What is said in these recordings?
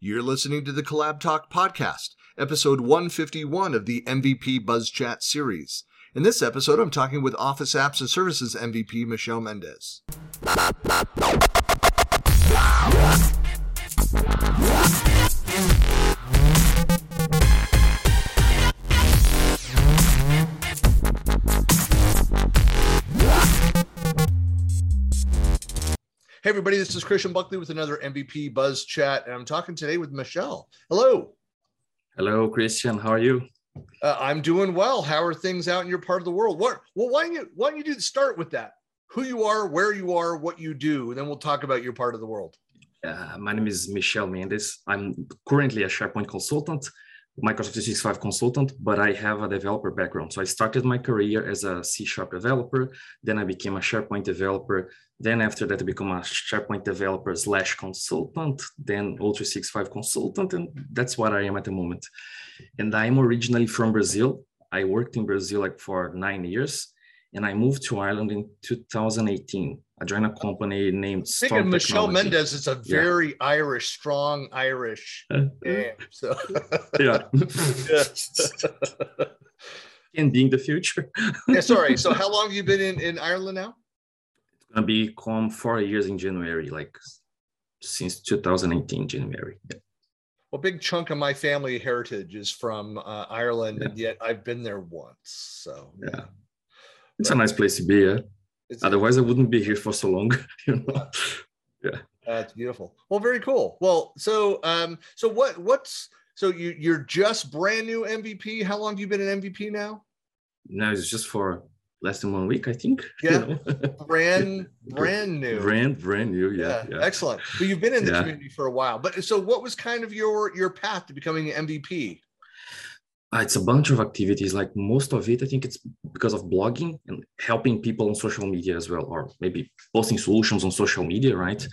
You're listening to the Collab Talk podcast, episode 151 of the MVP Buzz Chat series. In this episode, I'm talking with Office Apps and Services MVP Michel Mendes. Hey, everybody, this is Christian Buckley with another MVP Buzz Chat, and I'm talking today with Michel. Hello. Hello, Christian. How are you? Uh, I'm doing well. How are things out in your part of the world? What? Well, why don't you why don't you do start with that? Who you are, where you are, what you do, and then we'll talk about your part of the world. Uh, my name is Michel Mendes. I'm currently a SharePoint consultant Microsoft 365 consultant, but I have a developer background. So I started my career as a C Sharp developer. Then I became a SharePoint developer. Then after that, I became a SharePoint developer slash consultant, then O365 consultant. And that's what I am at the moment. And I'm originally from Brazil. I worked in Brazil like for nine years and I moved to Ireland in 2018. I joined a company named Storm Speaking Michel Mendes is a very yeah. Irish, strong Irish name. So yeah. Can be in the future. yeah, sorry. So how long have you been in, in Ireland now? It's gonna be come four years in January, like since 2018, January. Yeah. Well, big chunk of my family heritage is from uh, Ireland, yeah. and yet I've been there once. So yeah. It's a nice place to be, yeah. It's Otherwise, I wouldn't be here for so long. You know? yeah. That's beautiful. Well, very cool. Well, so um, so what what's so you you're just brand new MVP. How long have you been an MVP now? No, it's just for less than one week, I think. Yeah, you know? brand brand new. Brand brand new. Yeah, yeah. yeah. Excellent. But you've been in the yeah. community for a while. But so, what was kind of your your path to becoming an MVP? Uh, it's a bunch of activities. Like most of it i think it's because of blogging and helping people on social media as well or maybe posting solutions on social media right?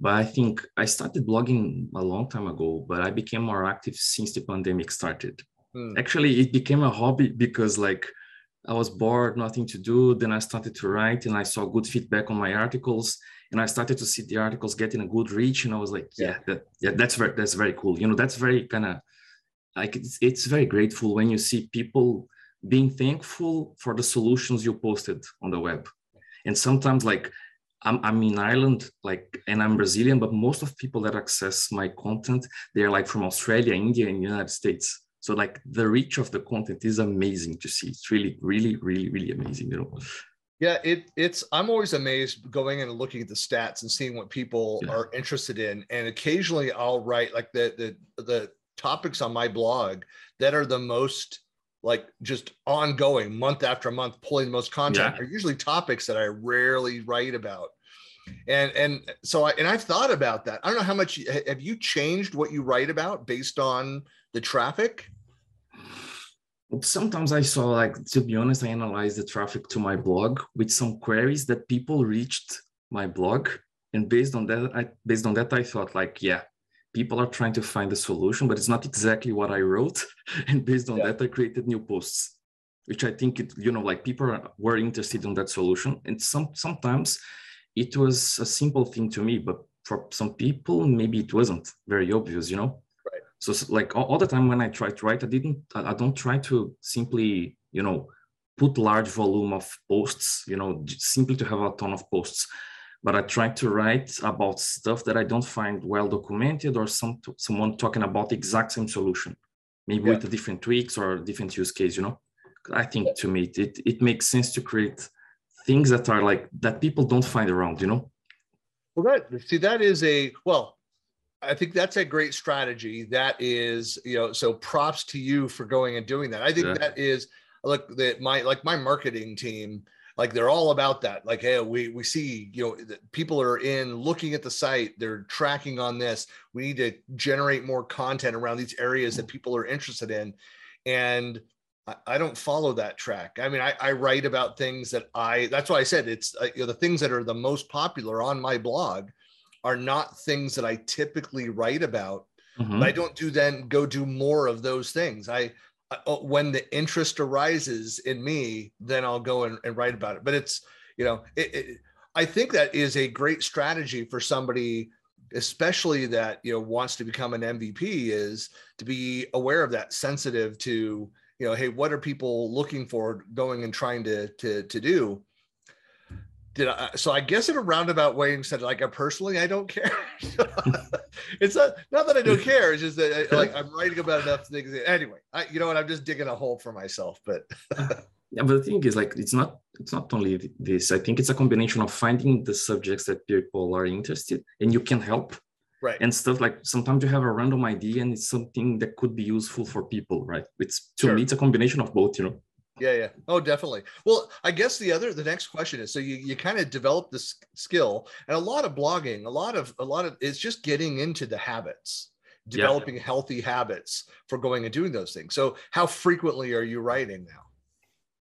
But i think i started blogging a long time ago but i became more active since the pandemic started. Hmm. actually it became a hobby because like i was bored nothing to do. Then i started to write and i saw good feedback on my articles and i started to see the articles getting a good reach and i was like yeah, yeah that, yeah that's very that's very cool. You know that's very kind of like it's, it's very grateful when you see people being thankful for the solutions you posted on the web. And sometimes like I'm, I'm in ireland like and i'm brazilian but most of people that access my content they're like from australia india and united states. So like the reach of the content is amazing to see. It's really really really really amazing you know? Yeah it it's i'm always amazed going and looking at the stats and seeing what people yeah. are interested in. And occasionally i'll write like the the the topics on my blog that are the most like just ongoing month after month pulling the most content yeah. are usually topics that I rarely write about. And and so I and I've thought about that. I don't know how much have you changed what you write about based on the traffic? Sometimes I saw like to be honest, I analyzed the traffic to my blog with some queries that people reached my blog. And based on that, I based on that, I thought like, yeah, people are trying to find a solution, but it's not exactly what I wrote. and based on yeah. that, I created new posts, which I think it, you know, like people were interested in that solution. And some sometimes it was a simple thing to me, but for some people, maybe it wasn't very obvious, you know. Right. So like all, all the time when I try to write, I didn't, I don't try to simply, you know, put large volume of posts, you know, simply to have a ton of posts but I try to write about stuff that I don't find well documented or some someone talking about the exact same solution, maybe yeah. with different tweaks or different use case. You know, I think to me it it makes sense to create things that are like that people don't find around. You know. Well, that see that is a well. I think that's a great strategy. That is, you know, so props to you for going and doing that. I think yeah. that is look that my like my marketing team like they're all about that like hey we we see you know people are in looking at the site they're tracking on this we need to generate more content around these areas that people are interested in and I, I don't follow that track. I mean, I, I, write about things that I. That's why I said it's uh, you know the things that are the most popular on my blog are not things that I typically write about. Mm-hmm. But I don't do then go do more of those things. I Uh, uh, when the interest arises in me, then I'll go and, and write about it. But it's, you know, it, it, I think that is a great strategy for somebody especially that you know wants to become an mvp is to be aware of that sensitive to you know hey what are people looking for going and trying to to to do did I, so I guess in a roundabout way, said like I personally I don't care. it's not not that I don't care. It's just that I, like I'm writing about enough things. Anyway, I, you know what? I'm just digging a hole for myself. But yeah, but the thing is, like, it's not it's not only this. I think it's a combination of finding the subjects that people are interested, and you can help. Right. And stuff like sometimes you have a random idea and it's something that could be useful for people, right? It's to sure. me, it's a combination of both, you know yeah yeah. Oh definitely. Well i guess the other the next question is so you, you kind of develop this skill and a lot of blogging a lot of a lot of it's just getting into the habits developing yeah. healthy habits for going and doing those things. So how frequently are you writing now?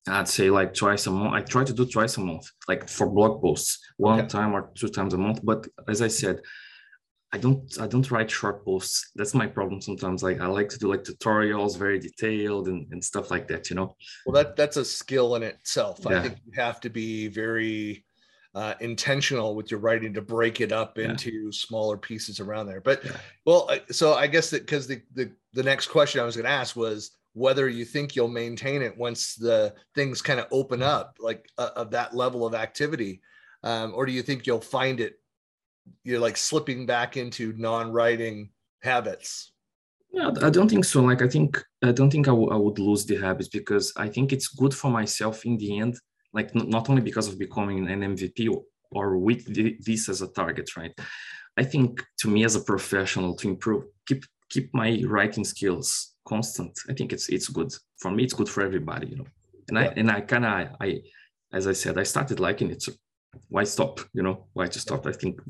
I'd say like twice a month i try to do twice a month like for blog posts one okay. time or two times a month. But as i said I don't I don't write short posts. That's my problem sometimes. Like I like to do like tutorials, very detailed and, and stuff like that, you know. Well, that that's a skill in itself. Yeah. I think you have to be very uh, intentional with your writing to break it up into yeah. smaller pieces around there. But yeah. well, so I guess that because the, the the next question I was going to ask was whether you think you'll maintain it once the things kind of open up, like uh, of that level of activity, um, or do you think you'll find it you're like slipping back into non-writing habits. Yeah i don't think so. Like i think i don't think I, w- I would lose the habits because i think it's good for myself in the end like n- not only because of becoming an mvp or, or with the, this as a target right? I think to me as a professional to improve keep keep my writing skills constant i think it's it's good. For me it's good for everybody you know? And yeah. i and i kind of i as i said i started liking it so why stop you know? Why to stop? I think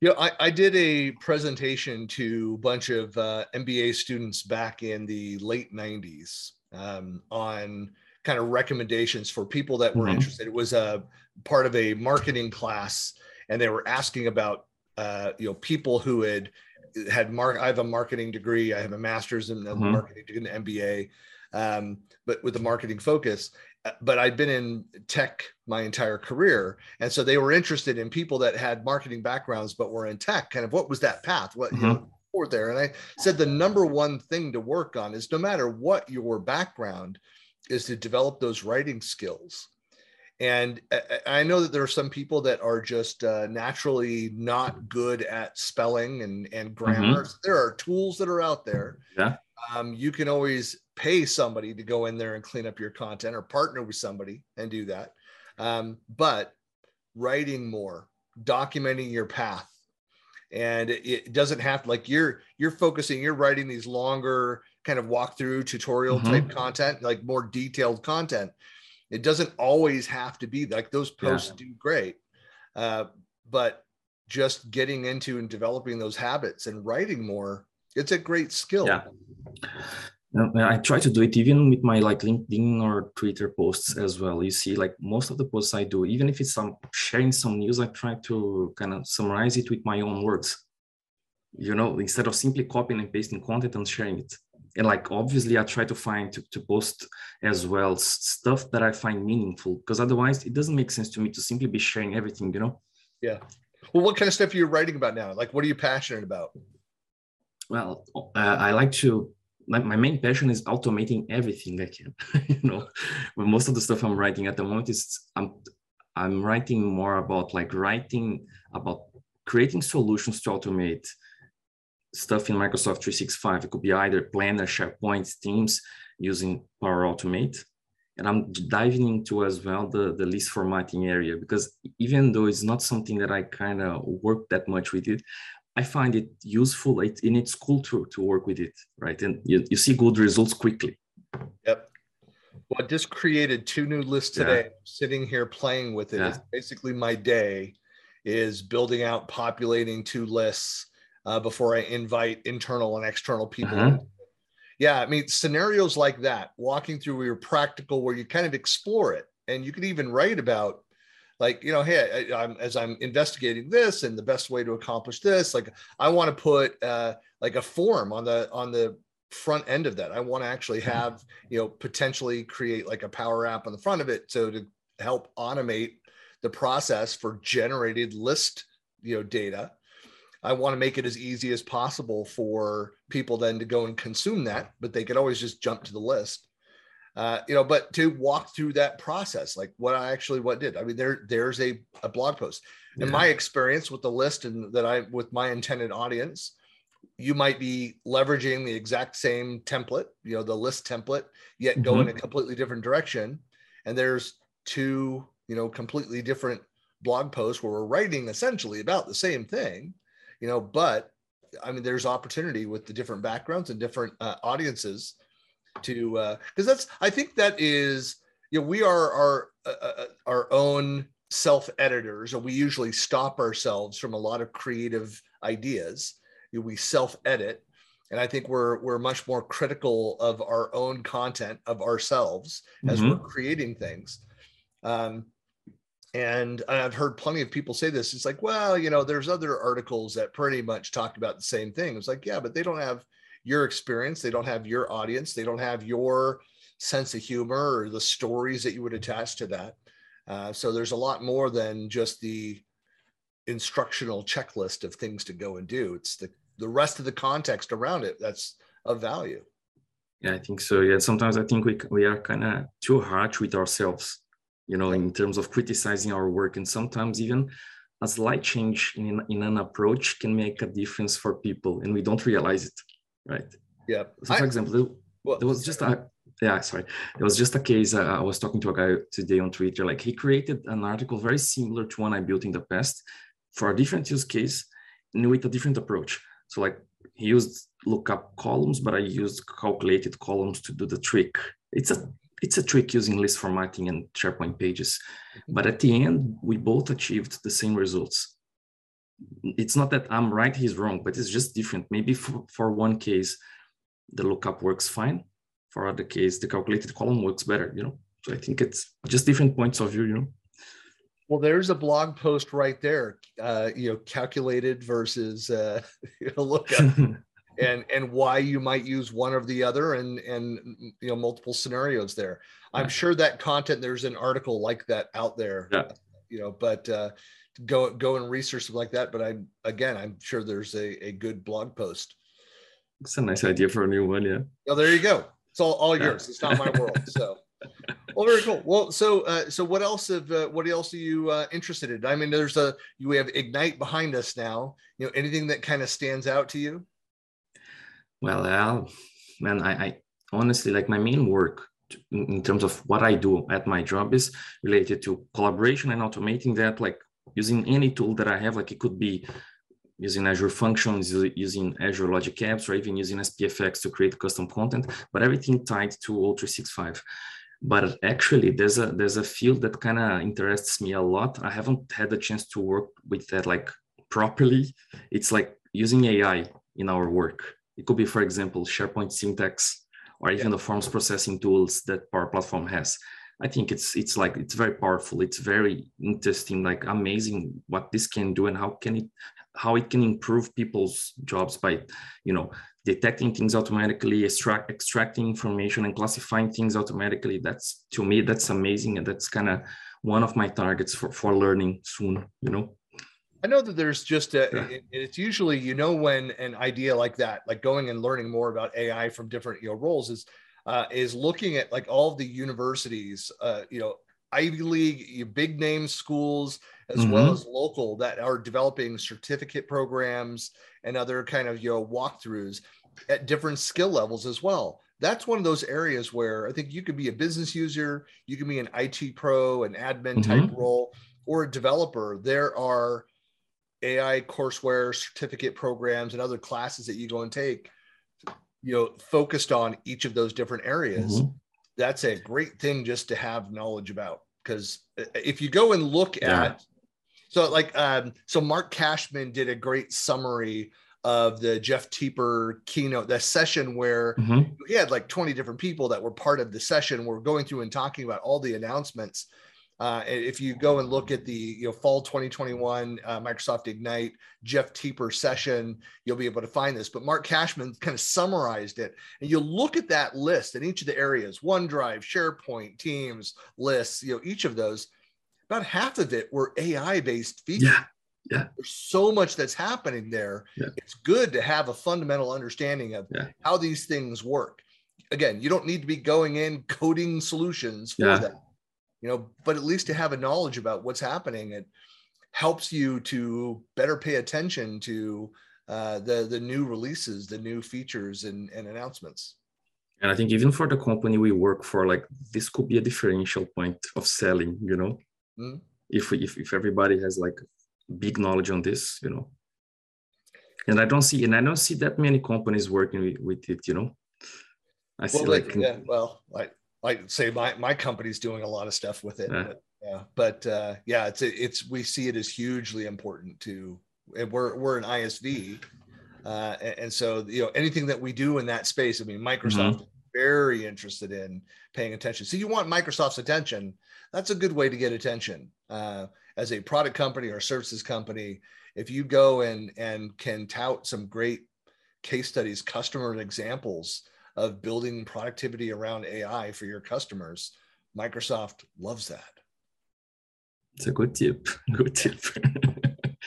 yeah, I, I did a presentation to a bunch of uh, MBA students back in the late 90s um, on kind of recommendations for people that were mm-hmm. interested. It was a part of a marketing class, and they were asking about uh, you know people who had had mark. I have a marketing degree. I have a master's in mm-hmm. marketing an MBA, um, but with a marketing focus. Uh, but I'd been in tech my entire career. And so they were interested in people that had marketing backgrounds, but were in tech. Kind of what was that path? What, mm-hmm. you know, for there. And I said the number one thing to work on is no matter what your background is to develop those writing skills. And I know that there are some people that are just uh, naturally not good at spelling and, and grammar. Mm-hmm. There are tools that are out there. Yeah. Um, you can always pay somebody to go in there and clean up your content or partner with somebody and do that. Um, but writing more, documenting your path. And it, it, doesn't have to like you're you're focusing, you're writing these longer kind of walkthrough tutorial mm-hmm. type content, like more detailed content. It doesn't always have to be like those posts yeah. do great. Uh, but just getting into and developing those habits and writing more, it's a great skill. Yeah. I try to do it even with my like LinkedIn or Twitter posts as well. You see, like most of the posts I do, even if it's some sharing some news, I try to kind of summarize it with my own words. You know, instead of simply copying and pasting content and sharing it. And like obviously, I try to find to, to post as well stuff that I find meaningful because otherwise, it doesn't make sense to me to simply be sharing everything. You know? Yeah. Well, what kind of stuff are you writing about now? Like, what are you passionate about? Well, uh, I like to my, main passion is automating everything I can, you know. But most of the stuff I'm writing at the moment is I'm I'm writing more about like writing about creating solutions to automate stuff in Microsoft 365. It could be either Planner, SharePoint, Teams using Power Automate. And I'm diving into as well the, the list formatting area because even though it's not something that I kind of work that much with it, I find it useful. It, and it's cool to, to work with it, right? And you, you see good results quickly. Yep. Well, I just created two new lists today. Yeah. sitting here playing with it. Yeah. It's basically my day is building out, populating two lists uh, before I invite internal and external people. Uh-huh. Yeah, I mean scenarios like that, walking through where you're practical, where you kind of explore it, and you could even write about like you know hey I, am as i'm investigating this and the best way to accomplish this like i want to put uh, like a form on the on the front end of that i want to actually mm-hmm. have you know potentially create like a power app on the front of it so to help automate the process for generated list you know data I want to make it as easy as possible for people then to go and consume that, but they could always just jump to the list. Uh, you know, but to walk through that process, like what I actually what did. I mean, there there's a, a blog post. Yeah. In my experience with the list and that I with my intended audience, you might be leveraging the exact same template, you know, the list template, yet mm-hmm. go in a completely different direction. And there's two, you know, completely different blog posts where we're writing essentially about the same thing you know, but I mean, there's opportunity with the different backgrounds and different uh, audiences to, uh, because uh, that's, I think that is, you know, we are our, uh, uh, uh our own self editors, and we usually stop ourselves from a lot of creative ideas. You know, we self edit. And I think we're we're much more critical of our own content of ourselves as mm-hmm. we're creating things. Um, and I've heard plenty of people say this. It's like, well, you know, there's other articles that pretty much talk about the same thing. It's like, yeah, but they don't have your experience. They don't have your audience. They don't have your sense of humor or the stories that you would attach to that. Uh, so there's a lot more than just the instructional checklist of things to go and do. It's the the rest of the context around it that's of value. Yeah, I think so. Yeah, sometimes I think we we are kind of too harsh with ourselves you know, in terms of criticizing our work. And sometimes even a slight change in, in an approach can make a difference for people and we don't realize it, right? Yeah. So for I, example, well, there was just a, yeah, sorry. It was just a case. Uh, I was talking to a guy today on Twitter. Like he created an article very similar to one I built in the past for a different use case and with a different approach. So like he used lookup columns, but I used calculated columns to do the trick. It's a it's a trick using list formatting and SharePoint pages. Mm-hmm. But at the end, we both achieved the same results. It's not that I'm right, he's wrong, but it's just different. Maybe for, for one case, the lookup works fine. For other case, the calculated column works better, you know? So I think it's just different points of view, you know? Well, there's a blog post right there, uh, you know, calculated versus uh, you know, lookup. and and why you might use one or the other and and you know multiple scenarios there i'm sure that content there's an article like that out there yeah. you know but uh go go and research something like that but i again i'm sure there's a, a good blog post. It's a nice idea for a new one yeah. Oh there you go. It's all, all yours. It's not my world so. Well very cool. Well so uh, so what else have uh, what else are you uh, interested in? I mean there's a you have ignite behind us now. You know anything that kind of stands out to you? Well, uh, man, I, I honestly like my main work in terms of what I do at my job is related to collaboration and automating that, like using any tool that I have, like it could be using Azure Functions, using Azure Logic Apps, or even using SPFX to create custom content, but everything tied to O365. But actually, there's a there's a field that kind of interests me a lot. I haven't had the chance to work with that like properly. It's like using AI in our work. It could be, for example, SharePoint Syntex or even yeah. the forms processing tools that Power Platform has. I think it's it's like it's very powerful. It's very interesting, like amazing what this can do and how can it how it can improve people's jobs by, you know, detecting things automatically, extract extracting information and classifying things automatically. That's to me that's amazing and that's kind of one of my targets for for learning soon. You know. I know that there's just a, yeah. it, it's usually, you know, when an idea like that, like going and learning more about AI from different, you know, roles is, uh, is looking at like all the universities, uh, you know, Ivy League, big name schools, as mm-hmm. well as local that are developing certificate programs and other kind of, you know, walkthroughs at different skill levels as well. That's one of those areas where I think you could be a business user, you can be an IT pro, an admin mm-hmm. type role, or a developer. There are AI courseware, certificate programs, and other classes that you go and take, you know, focused on each of those different areas. Mm-hmm. That's a great thing just to have knowledge about. Because if you go and look yeah. at, so like, um, so Mark Kashman did a great summary of the Jeff Teper keynote, that session where mm-hmm. he had like 20 different people that were part of the session. We're going through and talking about all the announcements uh, if you go and look at the you know fall 2021 uh, Microsoft Ignite Jeff Teper session, you'll be able to find this. But Mark Kashman kind of summarized it, and you look at that list in each of the areas: OneDrive, SharePoint, Teams, lists. You know, each of those. About half of it were AI based features. Yeah. Yeah. There's so much that's happening there. Yeah. It's good to have a fundamental understanding of Yeah. how these things work. Again, you don't need to be going in coding solutions for Yeah. that, you know, but at least to have a knowledge about what's happening, it helps you to better pay attention to uh, the the new releases, the new features and, and announcements. And I think even for the company we work for, like this could be a differential point of selling, you know, Mhm. if, if, if everybody has like big knowledge on this, you know. And I don't see, and I don't see that many companies working with, with it, you know. I see like, like, yeah, well, like like say my my company's doing a lot of stuff with it. Yeah. But, yeah, but uh, yeah, it's it's we see it as hugely important to, and we're we're an ISV, uh, and, and so you know anything that we do in that space. I mean, Microsoft is very interested in paying attention. So you want Microsoft's attention. That's a good way to get attention uh, as a product company or services company. If you go and and can tout some great case studies, customer examples of building productivity around AI for your customers, Microsoft loves that. it's a good tip, good tip.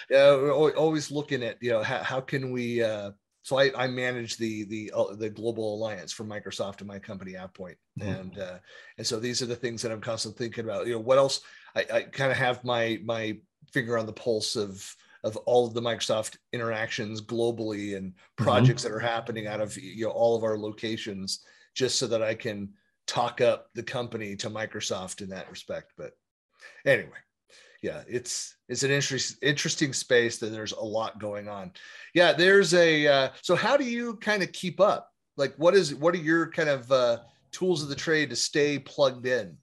Yeah, we're always looking at you know how, how can we. Uh, so I, I manage the the uh, the global alliance for Microsoft and my company AvePoint, Mhm. and uh, and so these are the things that I'm constantly thinking about. You know, what else? I, I kind of have my my finger on the pulse of of all of the Microsoft interactions globally and projects that are happening out of you know all of our locations, just so that I can talk up the company to Microsoft in that respect. But anyway, yeah, it's it's an interesting interesting space that there's a lot going on. Yeah, there's a uh, so how do you kind of keep up? Like, what is what are your kind of uh, tools of the trade to stay plugged in?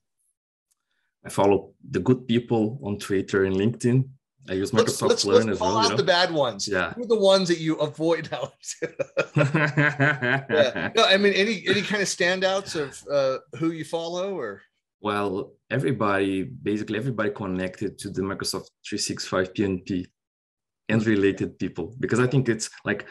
I follow the good people on Twitter and LinkedIn. I use Let's, Microsoft let's, Learn let's as well. out You the bad ones. Yeah. Who are the ones that you avoid yeah. No, I mean any any kind of standouts of uh, who you follow or Well, everybody, basically everybody connected to the Microsoft 365 PNP and related people, because I think it's like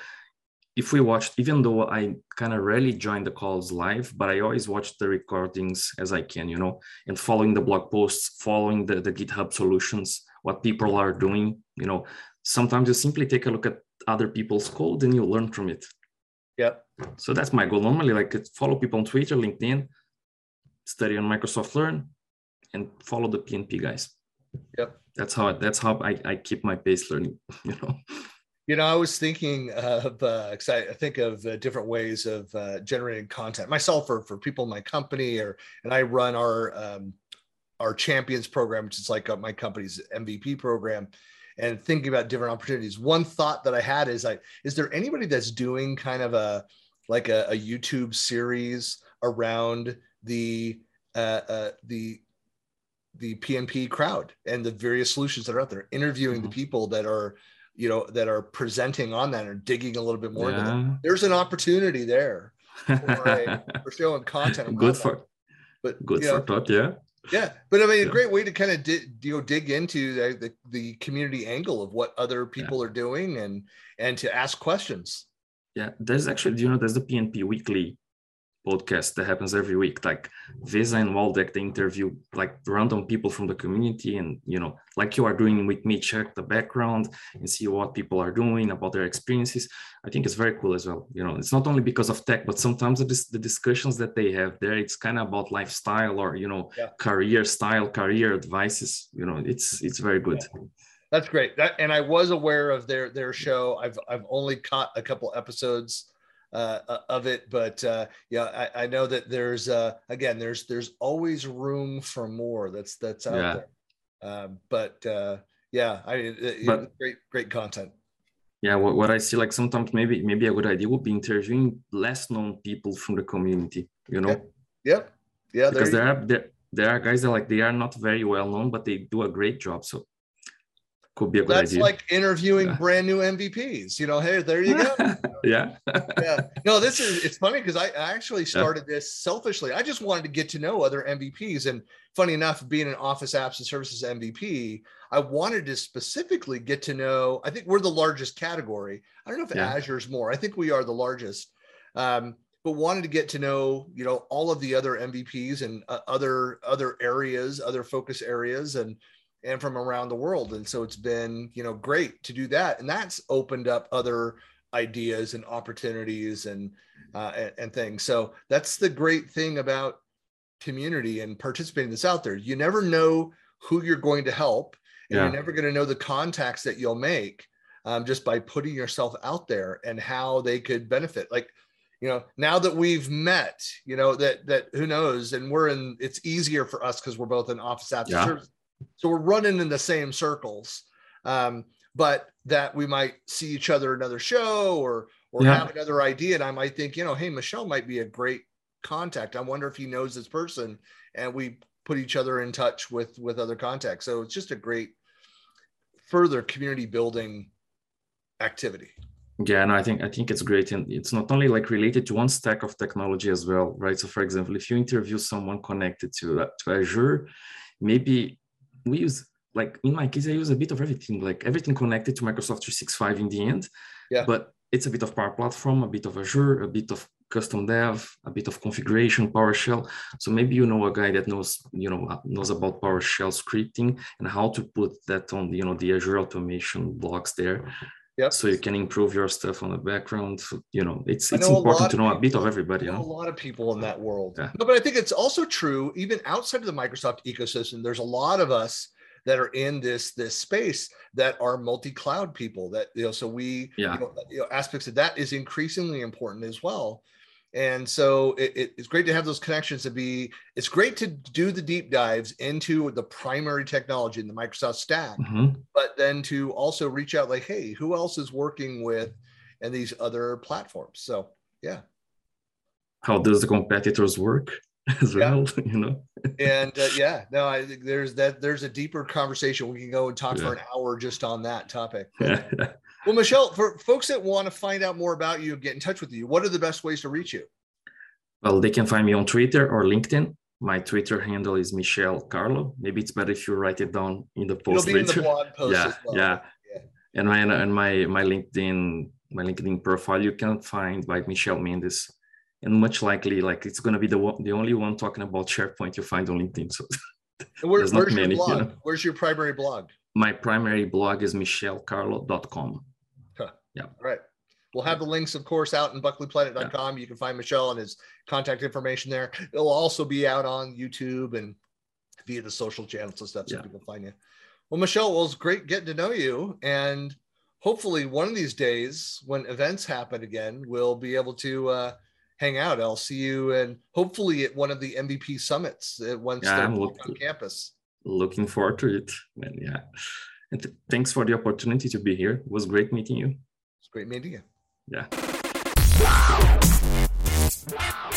if we watched, even though I kind of rarely join the calls live, but I always watch the recordings as I can, you know, and following the blog posts, following the, the GitHub solutions, what people are doing, you know, sometimes you simply take a look at other people's code and you learn from it. Yeah. So that's my goal. Normally, like follow people on Twitter, LinkedIn, study on Microsoft Learn, and follow the PNP guys. Yep. That's how that's how I, I keep my pace learning. You know. You know, I was thinking of, uh, 'cause I I think of uh, different ways of uh, generating content myself for, for people in my company, or and I run our um, our champions program, which is like uh, my company's MVP program, and thinking about different opportunities. One thought that I had is like, is there anybody that's doing kind of a like a, a YouTube series around the uh, uh, the the PNP crowd and the various solutions that are out there, interviewing the Mhm. people that are you know that are presenting on that or digging a little bit more into that. There's an opportunity there a- for showing content. good that. for but good you know, for thought. Yeah. Yeah, but I mean, a great way to kind of di- you know dig into the, the the community angle of what other people are doing and and to ask questions. Yeah. There's actually, do you know, there's the PNP weekly podcast that happens every week. Like Vesa and Waldek, they interview like random people from the community and, you know, like you are doing with me, check the background and see what people are doing about their experiences. I think it's very cool as well. You know, it's not only because of tech, but sometimes the, the discussions that they have there, it's kind of about lifestyle or, you know, Yeah. career style, career advices. You know, it's it's very good. That's great. That and I was aware of their their show. I've I've only caught a couple episodes uh, uh, of it, but uh, yeah, I, I know that there's uh, again there's there's always room for more. That's that's out Yeah. there. Um, but uh, yeah, I mean, it- it- But- great great content. yeah what, what i see like sometimes maybe maybe a good idea would be interviewing less known people from the community you know Yep. Yeah. Because you there are there, there are guys that like they are not very well known but they do a great job so could be a good That's idea like interviewing Yeah. brand new MVPs. You know, hey, there you go. yeah yeah. No, this is it's funny because I, I actually started this selfishly. I just wanted to get to know other MVPs. And funny enough, being an office apps and services MVP, I wanted to specifically get to know. I think we're the largest category. I don't know if Yeah. Azure's more. I think we are the largest. Um, but wanted to get to know, you know, all of the other MVPs and uh, other other areas, other focus areas, and and from around the world. And so it's been, you know, great to do that. And that's opened up other ideas and opportunities and, uh, and, and things. So that's the great thing about community and participating that's out there. You never know who you're going to help, and yeah. you're never going to know the contacts that you'll make um, just by putting yourself out there and how they could benefit. Like, you know, now that we've met, you know that that who knows, and we're in. It's easier for us because we're both in office after yeah. So we're running in the same circles. Um, but that we might see each other another show or or yeah. have another idea, and I might think, you know, hey, Michel might be a great contact. I wonder if he knows this person, and we put each other in touch with with other contacts. So it's just a great further community building activity. Yeah, no, I think I think it's great, and it's not only like related to one stack of technology as well, right? So, for example, if you interview someone connected to uh, to Azure, maybe we use like in my case, I use a bit of everything, like everything connected to Microsoft 365 in the end. Yeah. But it's a bit of Power Platform, a bit of Azure, a bit of custom dev, a bit of configuration, PowerShell. So maybe you know a guy that knows, you know, knows about PowerShell scripting and how to put that on, you know, the Azure automation blocks there. Yep. So you can improve your stuff on the background. You know, it's it's important to know people, a bit of everybody. You know? A lot of people in that world. Yeah. No, but I think it's also true, even outside of the Microsoft ecosystem, there's a lot of us that are in this this space that are multi-cloud people that you know so we yeah. you know, you know aspects of that is increasingly important as well and so it, it's great to have those connections to be it's great to do the deep dives into the primary technology in the microsoft stack mm-hmm. but then to also reach out like hey who else is working with and these other platforms? So yeah. How does the competitors work as well you know and uh, yeah no i think there's that there's a deeper conversation we can go and talk yeah. for an hour just on that topic Well, michel for folks that want to find out more about you, get in touch with you, what are the best ways to reach you? Well, they can find me on Twitter or LinkedIn. My Twitter handle is michel Carlo. Maybe it's better if you write it down in the post. It'll be later. in the blog post. Yeah, well. yeah, yeah. And my and my my LinkedIn my LinkedIn profile you can find by michel Mendes, and much likely like it's gonna be the one, the only one talking about SharePoint you find on LinkedIn. So where, where's your many, blog? You know? Where's your primary blog? My primary blog is michelcarlo.com. Yeah. All right. We'll have the links, of course, out in buckleyplanet.com. Yeah. You can find Michel and his contact information there. It'll also be out on YouTube and via the social channels and stuff so yeah. people find you. Well, Michel, well, it's great getting to know you. And hopefully, one of these days when events happen again, we'll be able to uh, hang out. I'll see you and hopefully at one of the MVP summits once yeah, they're look, on campus. Looking forward to it. And yeah. And th- thanks for the opportunity to be here. It was great meeting you. It's great meeting you. Yeah. Wow. Wow.